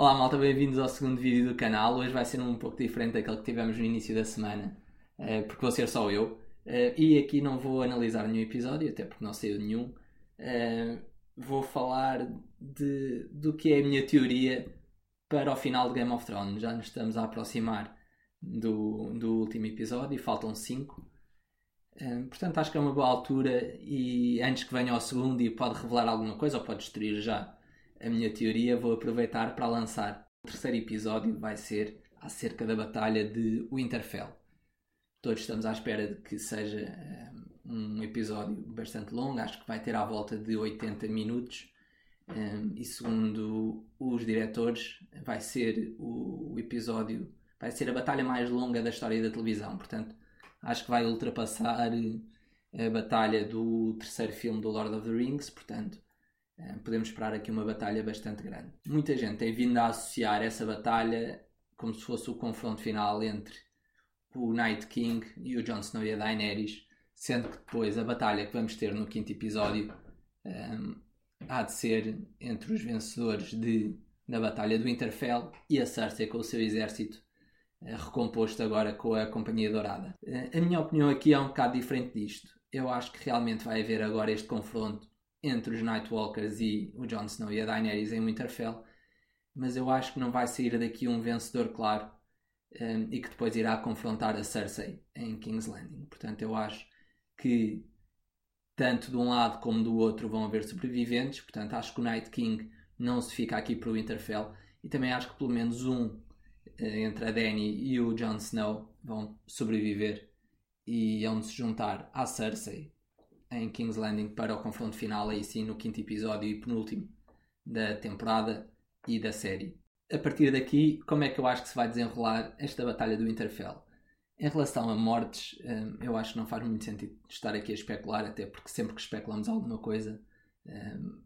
Olá malta, bem-vindos ao segundo vídeo do canal. Hoje vai ser um pouco diferente daquele que tivemos no início da semana, eh, porque vou ser só eu. Eh, e aqui não vou analisar nenhum episódio, até porque não saiu nenhum. Eh, vou falar de, do que é a minha teoria para o final de Game of Thrones. Já nos estamos a aproximar do, do último episódio faltam 5. Portanto, acho que é uma boa altura e antes que venha ao segundo e pode revelar alguma coisa ou pode destruir já a minha teoria, vou aproveitar para lançar o terceiro episódio, vai ser acerca da batalha de Winterfell. Todos estamos à espera de que seja um, um episódio bastante longo, acho que vai ter à volta de 80 minutos. Um, e segundo os diretores, vai ser o, episódio, vai ser a batalha mais longa da história da televisão. Portanto, acho que vai ultrapassar a batalha do terceiro filme do Lord of the Rings. Portanto, eh, podemos esperar aqui uma batalha bastante grande. Muita gente tem vindo a associar essa batalha como se fosse o confronto final entre o Night King e o Jon Snow e a Daenerys, sendo que depois a batalha que vamos ter no quinto episódio um, ehm, há de ser entre os vencedores de, da Batalha do Winterfell e a Cersei com o seu exército uh, recomposto agora com a Companhia Dourada. Uh, a minha opinião aqui é um bocado diferente disto. Eu acho que realmente vai haver agora este confronto entre os Nightwalkers e o Jon Snow e a Daenerys em Winterfell, mas eu acho que não vai sair daqui um vencedor claro um, e que depois irá confrontar a Cersei em King's Landing. Portanto, eu acho que tanto de um lado como do outro vão haver sobreviventes, portanto, acho que o Night King não se fica aqui para o Winterfell. E também acho que pelo menos um eh, entre a Dany e o Jon Snow vão sobreviver e vão se juntar à Cersei em King's Landing para o confronto final, aí sim, no quinto episódio e penúltimo da temporada e da série. A partir daqui, como é que eu acho que se vai desenrolar esta batalha do Winterfell? Em relação a mortes, hum, eu acho que não faz muito sentido estar aqui a especular, até porque sempre que especulamos alguma coisa, hum,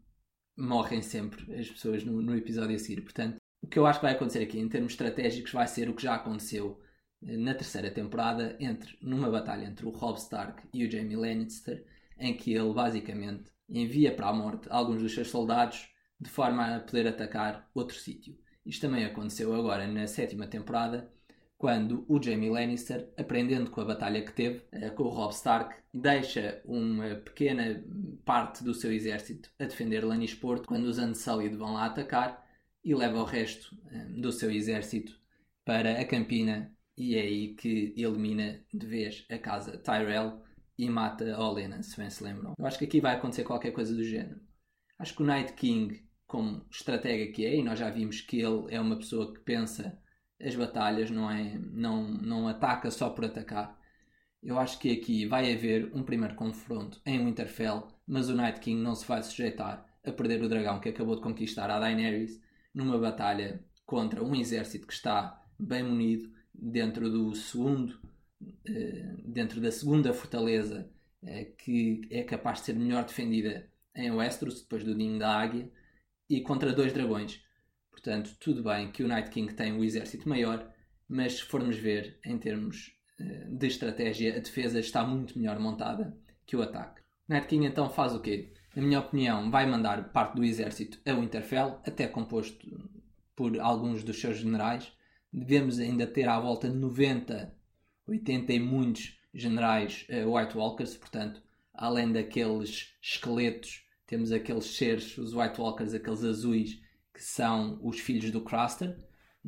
morrem sempre as pessoas no, no episódio a seguir. Portanto, o que eu acho que vai acontecer aqui em termos estratégicos vai ser o que já aconteceu hum, na terceira temporada entre numa batalha entre o Robb Stark e o Jaime Lannister em que ele basicamente envia para a morte alguns dos seus soldados de forma a poder atacar outro sítio. Isto também aconteceu agora na sétima temporada, quando o Jaime Lannister, aprendendo com a batalha que teve eh, com o Robb Stark, deixa uma pequena parte do seu exército a defender Lannisport quando os Unsullied vão lá atacar e leva o resto eh, do seu exército para a Campina e é aí que elimina de vez a casa Tyrell e mata Olena, se bem se lembram. Eu acho que aqui vai acontecer qualquer coisa do género. Acho que o Night King, como estratega que é, e nós já vimos que ele é uma pessoa que pensa as batalhas, não é, não, não ataca só por atacar. Eu acho que aqui vai haver um primeiro confronto em Winterfell, mas o Night King não se vai sujeitar a perder o dragão que acabou de conquistar a Daenerys numa batalha contra um exército que está bem munido dentro do segundo dentro da segunda fortaleza eh, que é capaz de ser melhor defendida em Westeros, depois do Ninho da Águia, e contra dois dragões. Portanto, tudo bem que o Night King tem um exército maior, mas se formos ver em termos eh, de estratégia, a defesa está muito melhor montada que o ataque. Night King então faz o quê? Na minha opinião, vai mandar parte do exército a Winterfell, até composto por alguns dos seus generais. Devemos ainda ter à volta de 90 80 e muitos generais uh, White Walkers, portanto, além daqueles esqueletos, temos aqueles seres, os White Walkers, aqueles azuis, que são os filhos do Craster,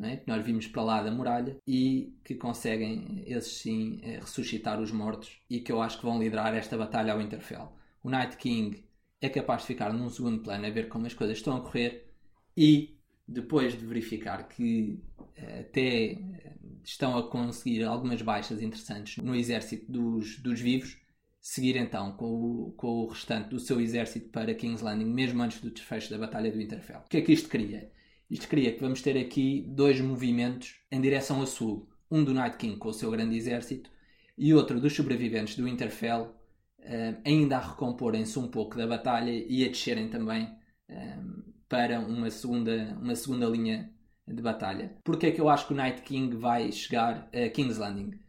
é? que nós vimos para lá da muralha, e que conseguem, esses sim, eh, ressuscitar os mortos, e que eu acho que vão liderar esta batalha ao Winterfell. O Night King é capaz de ficar num segundo plano a ver como as coisas estão a correr, e depois de verificar que eh, até estão a conseguir algumas baixas interessantes no exército dos, dos vivos, seguir então com o, com o restante do seu exército para King's Landing, mesmo antes do desfecho da Batalha do Winterfell. O que é que isto cria? Isto cria que vamos ter aqui dois movimentos em direção a sul. Um do Night King com o seu grande exército e outro dos sobreviventes do Winterfell uh, ainda a recomporem-se um pouco da batalha e a descerem também uh, para uma segunda, uma segunda linha de batalha. Porque é que eu acho que o Night King vai chegar a King's Landing?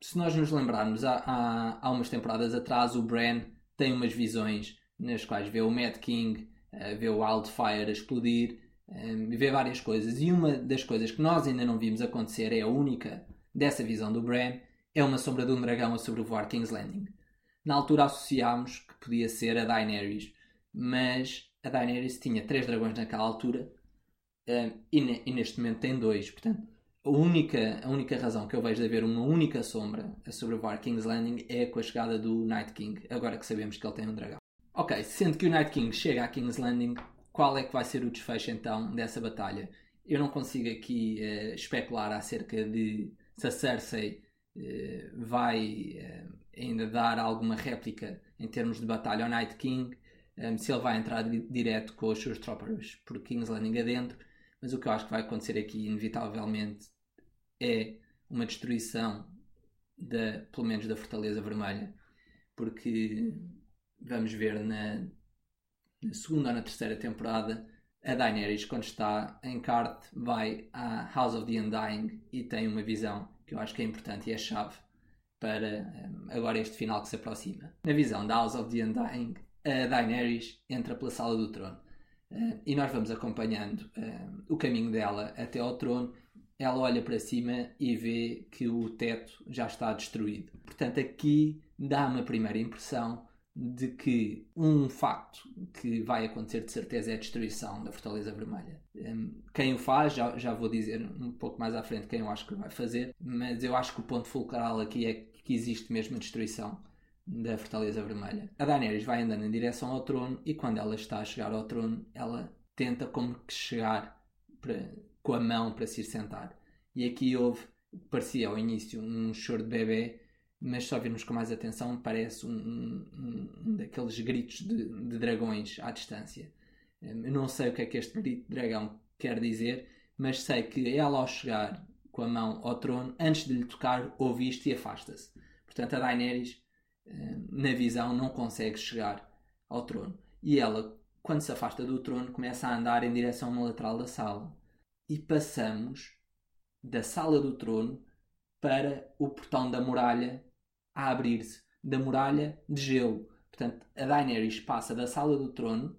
Se nós nos lembrarmos, há, há, há umas temporadas atrás, o Bran tem umas visões nas quais vê o Mad King, uh, vê o Wildfire a explodir, um, vê várias coisas. E uma das coisas que nós ainda não vimos acontecer é a única dessa visão do Bran, é uma sombra de um dragão a sobrevoar King's Landing. Na altura associámos que podia ser a Daenerys, mas a Daenerys tinha três dragões naquela altura e, ne e, neste momento tem dois. Portanto, a única, a única razão que eu vejo de haver uma única sombra a sobrevoar King's Landing é com a chegada do Night King, agora que sabemos que ele tem um dragão. Ok, sendo que o Night King chega a King's Landing, qual é que vai ser o desfecho então dessa batalha? Eu não consigo aqui uh, especular acerca de se a Cersei uh, vai uh, ainda dar alguma réplica em termos de batalha ao Night King, um, se ele vai entrar direto com os seus troopers por King's Landing adentro, mas o que eu acho que vai acontecer aqui, inevitavelmente, é uma destruição, da, pelo menos da Fortaleza Vermelha, porque vamos ver na, na segunda ou na terceira temporada a Daenerys, quando está em Cart, vai à House of the Undying e tem uma visão que eu acho que é importante e é chave para um, agora este final que se aproxima. Na visão da House of the Undying, a Daenerys entra pela sala do trono e nós vamos acompanhando uh, o caminho dela até ao trono. Ela olha para cima e vê que o teto já está destruído. Portanto, aqui dá uma primeira impressão de que um facto que vai acontecer de certeza é a destruição da Fortaleza Vermelha. Um, quem o faz, já, já vou dizer um pouco mais à frente quem eu acho que vai fazer, mas eu acho que o ponto fulcral aqui é que existe mesmo a destruição da Fortaleza Vermelha. A Daenerys vai andando em direção ao trono e quando ela está a chegar ao trono, ela tenta como que chegar para, com a mão para se ir sentar. E aqui houve, parecia ao início, um choro de bebê mas só virmos com mais atenção, parece um, um, um daqueles gritos de, de, dragões à distância. Hum, eu não sei o que é que este grito de dragão quer dizer, mas sei que ela, ao chegar com a mão ao trono, antes de lhe tocar, ouve isto e afasta-se. Portanto, a Daenerys, na visão, não consegue chegar ao trono. E ela, quando se afasta do trono, começa a andar em direção a uma lateral da sala. E passamos da sala do trono para o portão da muralha a abrir-se da muralha de gelo. Portanto, a Daenerys passa da sala do trono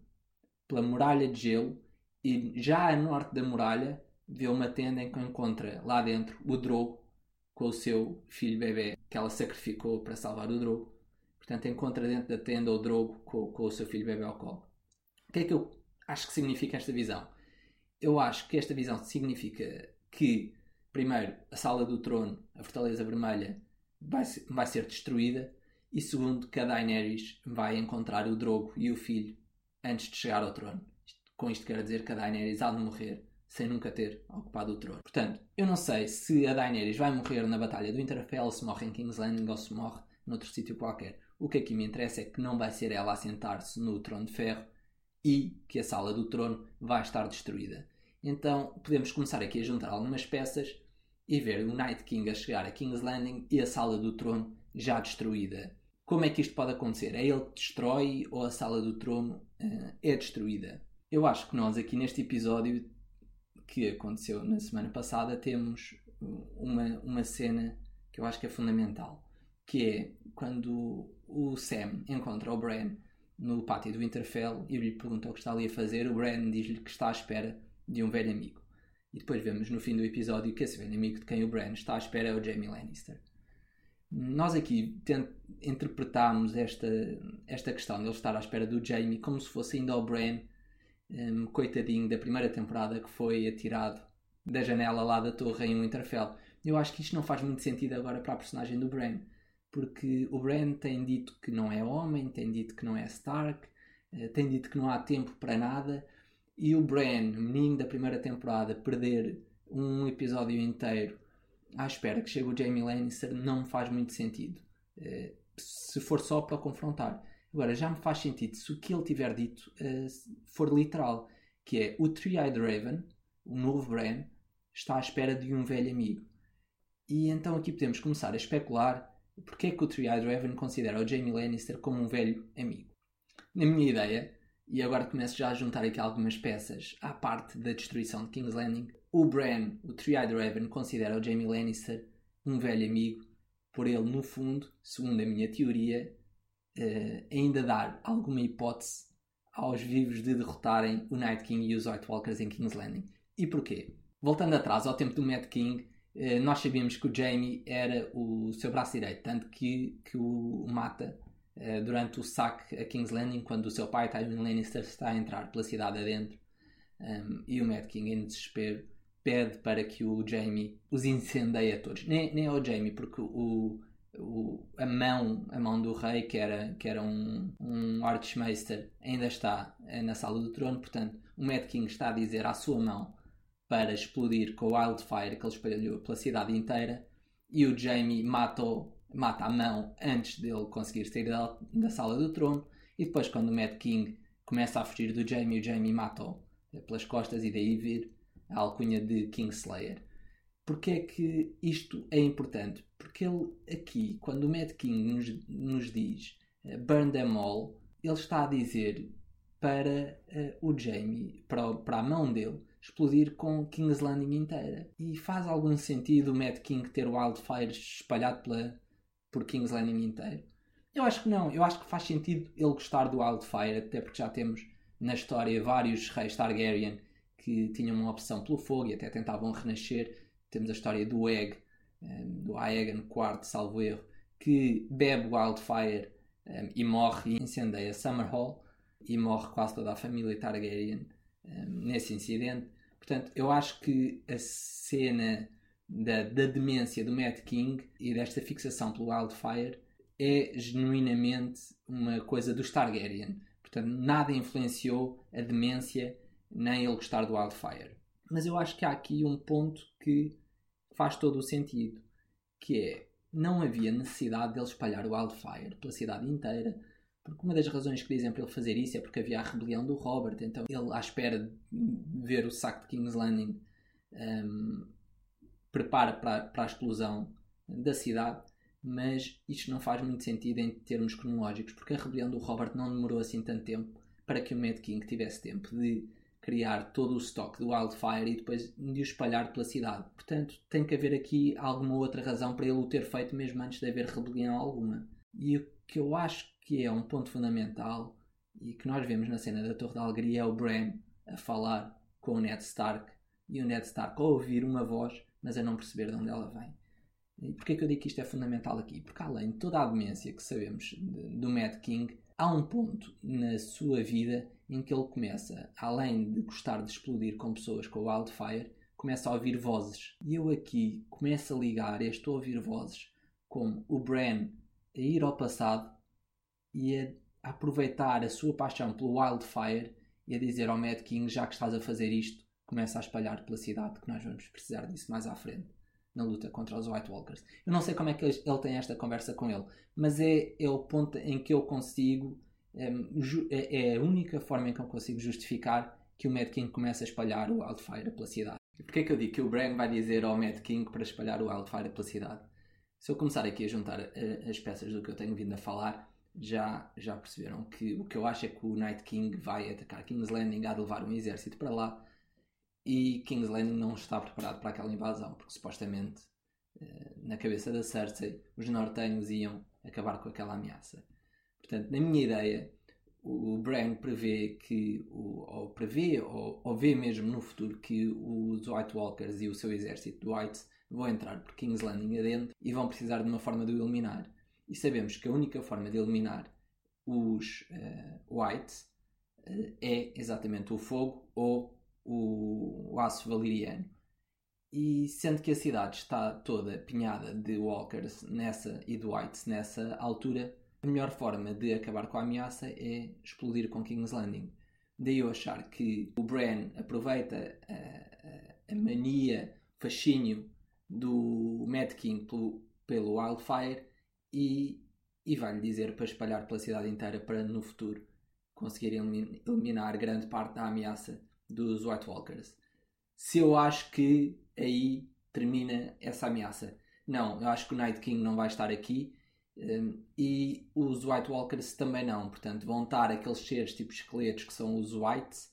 pela muralha de gelo e já a norte da muralha vê uma tenda em que encontra lá dentro o Drogo com o seu filho bebê que ela sacrificou para salvar o Drogo. Portanto, encontra dentro da tenda o Drogo com, com o seu filho bebê ao colo. O que é que eu acho que significa esta visão? Eu acho que esta visão significa que, primeiro, a sala do trono, a Fortaleza Vermelha, vai vai ser destruída e segundo que a Daenerys vai encontrar o Drogo e o filho antes de chegar ao trono. Com isto quer dizer que a Daenerys há de morrer sem nunca ter ocupado o trono. Portanto, eu não sei se a Daenerys vai morrer na Batalha do Winterfell, se morre em King's Landing ou se morre noutro sítio qualquer. O que aqui me interessa é que não vai ser ela a sentar-se no trono de ferro e que a sala do trono vai estar destruída. Então podemos começar aqui a juntar algumas peças e ver o Night King a chegar a King's Landing e a Sala do Trono já destruída. Como é que isto pode acontecer? É ele que destrói ou a Sala do Trono uh, é destruída? Eu acho que nós aqui neste episódio que aconteceu na semana passada temos uma, uma cena que eu acho que é fundamental, que é quando o Sam encontra o Bran no pátio do Winterfell e lhe pergunta o que está ali a fazer, o Bran diz-lhe que está à espera de um velho amigo. E depois vemos no fim do episódio que esse velho amigo de quem o Bran está à espera é o Jaime Lannister. Nós aqui interpretámos esta, esta questão de ele estar à espera do Jaime como se fosse ainda o Bran, um, coitadinho da primeira temporada que foi atirado da janela lá da torre em Winterfell. Eu acho que isto não faz muito sentido agora para a personagem do Bran, porque o Bran tem dito que não é homem, tem dito que não é Stark, eh, tem dito que não há tempo para nada e o Bran, menino da primeira temporada, perder um episódio inteiro à espera que chegue o Jamie Lannister não faz muito sentido. Eh, se for só para confrontar. Agora, já me faz sentido se o que ele tiver dito eh, for literal, que é o Three-Eyed Raven, o novo Bran, está à espera de um velho amigo. E então aqui podemos começar a especular porque é que o Three-Eyed Raven considera o Jamie Lannister como um velho amigo. Na minha ideia, e agora começo já a juntar aqui algumas peças à parte da destruição de King's Landing. O Bran, o Three-Eyed Raven, considera o Jaime Lannister um velho amigo, por ele, no fundo, segundo a minha teoria, uh, ainda dar alguma hipótese aos vivos de derrotarem o Night King e os White Walkers em King's Landing. E porquê? Voltando atrás ao tempo do Mad King, nós sabíamos que o Jamie era o seu braço direito, tanto que, que o mata eh, durante o saque a King's Landing, quando o seu pai, Tywin Lannister, está a entrar pela cidade adentro. Um, e o Mad King, em desespero, pede para que o Jamie os incendeie a todos. Nem, nem é o Jamie, porque o, o, a mão a mão do rei, que era, que era um, um Archmeister, ainda está eh, na sala do trono. Portanto, o Mad King está a dizer à sua mão para explodir com o Wildfire que ele espalhou pela cidade inteira. E o Jamie mata, mata a mão antes dele conseguir sair da, da sala do trono. E depois, quando o Mad King começa a fugir do Jamie, o Jamie mata-o pelas costas e daí vir a alcunha de Kingslayer. Porquê é que isto é importante? Porque ele aqui, quando o Mad King nos, nos diz uh, burn them all, ele está a dizer para uh, o Jamie, para, para a mão dele, explodir com King's Landing inteira. E faz algum sentido o Mad King ter wildfires espalhado pela, por King's Landing inteiro? Eu acho que não. Eu acho que faz sentido ele gostar do wildfire, até porque já temos na história vários reis Targaryen que tinham uma opção pelo fogo e até tentavam renascer. Temos a história do Egg, um, do Aegon IV, salvo erro, que bebe Wildfire um, e morre e incendeia Summerhall e morre quase toda a família Targaryen nesse incidente. Portanto, eu acho que a cena da, da demência do Mad King e desta fixação pelo Wildfire é genuinamente uma coisa dos Targaryen. Portanto, nada influenciou a demência nem ele gostar do Wildfire. Mas eu acho que há aqui um ponto que faz todo o sentido, que é não havia necessidade de ele espalhar o Wildfire pela cidade inteira, porque uma das razões que dizem para ele fazer isso é porque havia a rebelião do Robert, então ele, à espera de ver o saco de King's Landing, um, prepara para, para a explosão da cidade mas isto não faz muito sentido em termos cronológicos, porque a rebelião do Robert não demorou assim tanto tempo para que o Mad King tivesse tempo de criar todo o estoque do Wildfire e depois de o espalhar pela cidade. Portanto, tem que haver aqui alguma outra razão para ele o ter feito mesmo antes de haver rebelião alguma. E o que eu acho que é um ponto fundamental e que nós vemos na cena da Torre da Alegria é o Bran a falar com o Ned Stark e o Ned Stark a ouvir uma voz, mas a não perceber de onde ela vem. E porquê que eu digo que isto é fundamental aqui? Porque além de toda a demência que sabemos do Mad King, há um ponto na sua vida em que ele começa, além de gostar de explodir com pessoas com o Wildfire, começa a ouvir vozes. E eu aqui começo a ligar este ouvir vozes como o Bran a ir ao passado e a aproveitar a sua paixão pelo Wildfire e a dizer ao Mad King, já que estás a fazer isto, começa a espalhar pela cidade, que nós vamos precisar disso mais à frente na luta contra os White Walkers. Eu não sei como é que ele, tem esta conversa com ele, mas é, é o ponto em que eu consigo, ehm, é, é a única forma em que eu consigo justificar que o Mad King começa a espalhar o Wildfire pela cidade. Porquê é que eu digo que o Bran vai dizer ao Mad King para espalhar o Wildfire pela cidade? Se eu começar aqui a juntar eh, as peças do que eu tenho vindo a falar, já, já perceberam que o que eu acho é que o Night King vai atacar King's Landing, há de levar um exército para lá e King's Landing não está preparado para aquela invasão, porque supostamente eh, na cabeça da Cersei os nortenhos iam acabar com aquela ameaça. Portanto, na minha ideia, o Bran prevê que, ou prevê, ou, ou vê mesmo no futuro, que os White Walkers e o seu exército de Whites vão entrar por King's Landing adentro e vão precisar de uma forma de o eliminar. E sabemos que a única forma de eliminar os uh, Whites uh, é exatamente o fogo ou o, o aço valeriano. E sendo que a cidade está toda pinhada de walkers nessa e de whites nessa altura, a melhor forma de acabar com a ameaça é explodir com King's Landing. Daí eu achar que o Bran aproveita a, a, a mania, fascínio do Mad King pelo, pelo Wildfire e, e vai-lhe dizer para espalhar pela cidade inteira para no futuro conseguir eliminar grande parte da ameaça dos White Walkers. Se eu acho que aí termina essa ameaça. Não, eu acho que o Night King não vai estar aqui um, e os White Walkers também não. Portanto, vão estar aqueles seres tipo esqueletos que são os Whites,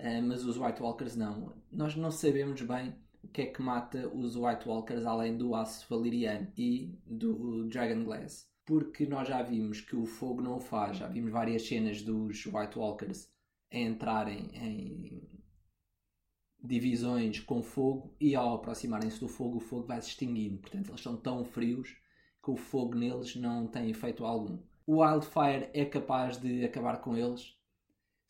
um, mas os White Walkers não. Nós não sabemos bem o que é que mata os White Walkers além do aço valeriano e do Dragon Glass. porque nós já vimos que o fogo não o faz. Já vimos várias cenas dos White Walkers a entrarem em divisões com fogo e ao aproximarem-se do fogo, o fogo vai se extinguindo. Portanto, eles são tão frios que o fogo neles não tem efeito algum. O Wildfire é capaz de acabar com eles?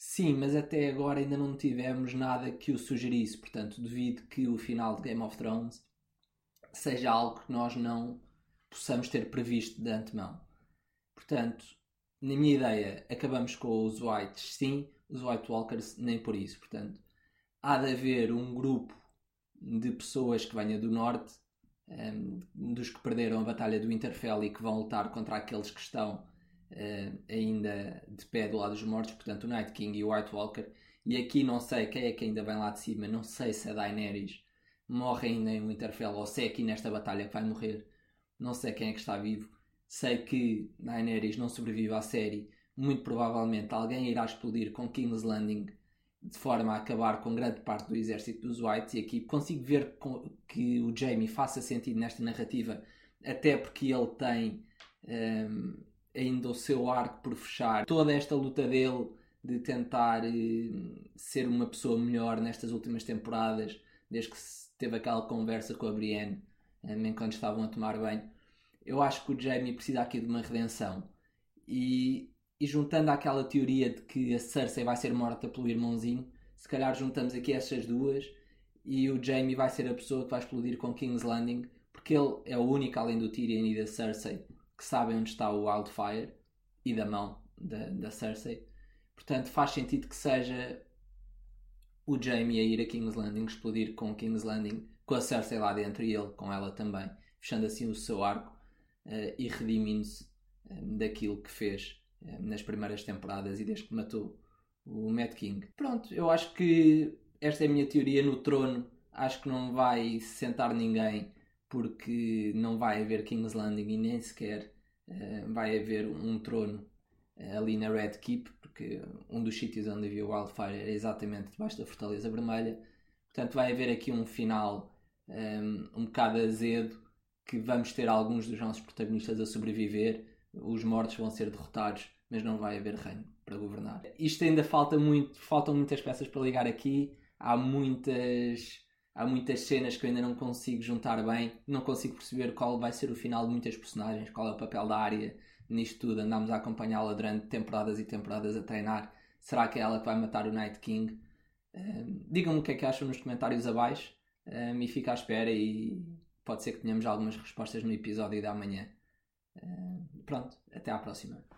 Sim, mas até agora ainda não tivemos nada que o sugerisse. Portanto, devido que o final de Game of Thrones seja algo que nós não possamos ter previsto de antemão. Portanto, na minha ideia, acabamos com os Whites, sim, os White Walkers, nem por isso. Portanto, há de haver um grupo de pessoas que venha do norte, um, dos que perderam a batalha do Winterfell e que vão lutar contra aqueles que estão uh, ainda de pé do lado dos mortos, portanto, o Night King e o White Walker. E aqui não sei quem é que ainda vem lá de cima, não sei se a Daenerys morre ainda em Winterfell ou se é aqui nesta batalha que vai morrer. Não sei quem é que está vivo. Sei que Daenerys não sobrevive à série. Muito provavelmente alguém irá explodir com King's Landing de forma a acabar com grande parte do exército dos Whites. E aqui consigo ver que o Jamie faça sentido nesta narrativa, até porque ele tem um, ainda o seu arco por fechar. Toda esta luta dele de tentar uh, ser uma pessoa melhor nestas últimas temporadas, desde que teve aquela conversa com a Brienne um, enquanto estavam a tomar banho. Eu acho que o Jamie precisa aqui de uma redenção. E, e juntando àquela teoria de que a Cersei vai ser morta pelo irmãozinho, se calhar juntamos aqui essas duas e o Jamie vai ser a pessoa que vai explodir com King's Landing, porque ele é o único, além do Tyrion e da Cersei, que sabem onde está o Wildfire e da mão da, da Cersei. Portanto, faz sentido que seja o Jamie a ir a King's Landing, explodir com King's Landing, com a Cersei lá dentro e ele com ela também, fechando assim o seu arco uh, e redimindo-se uh, daquilo que fez uh, nas primeiras temporadas e desde que matou o Mad King. Pronto, eu acho que esta é a minha teoria no trono. Acho que não vai sentar ninguém porque não vai haver King's Landing e nem sequer uh, vai haver um trono uh, ali na Red Keep, porque um dos sítios onde havia o Wildfire era exatamente debaixo da Fortaleza Vermelha. Portanto, vai haver aqui um final um, ehm, um bocado azedo, que vamos ter alguns dos nossos protagonistas a sobreviver, os mortos vão ser derrotados, mas não vai haver reino para governar. Isto ainda falta muito, faltam muitas peças para ligar aqui, há muitas há muitas cenas que eu ainda não consigo juntar bem, não consigo perceber qual vai ser o final de muitas personagens, qual é o papel da área nisto tudo. Andámos a acompanhá-la durante temporadas e temporadas a treinar. Será que é ela que vai matar o Night King? Um, Digam-me o que é que acham nos comentários abaixo um, e fico à espera e pode ser que tenhamos algumas respostas no episódio da manhã. Um, pronto, até à próxima.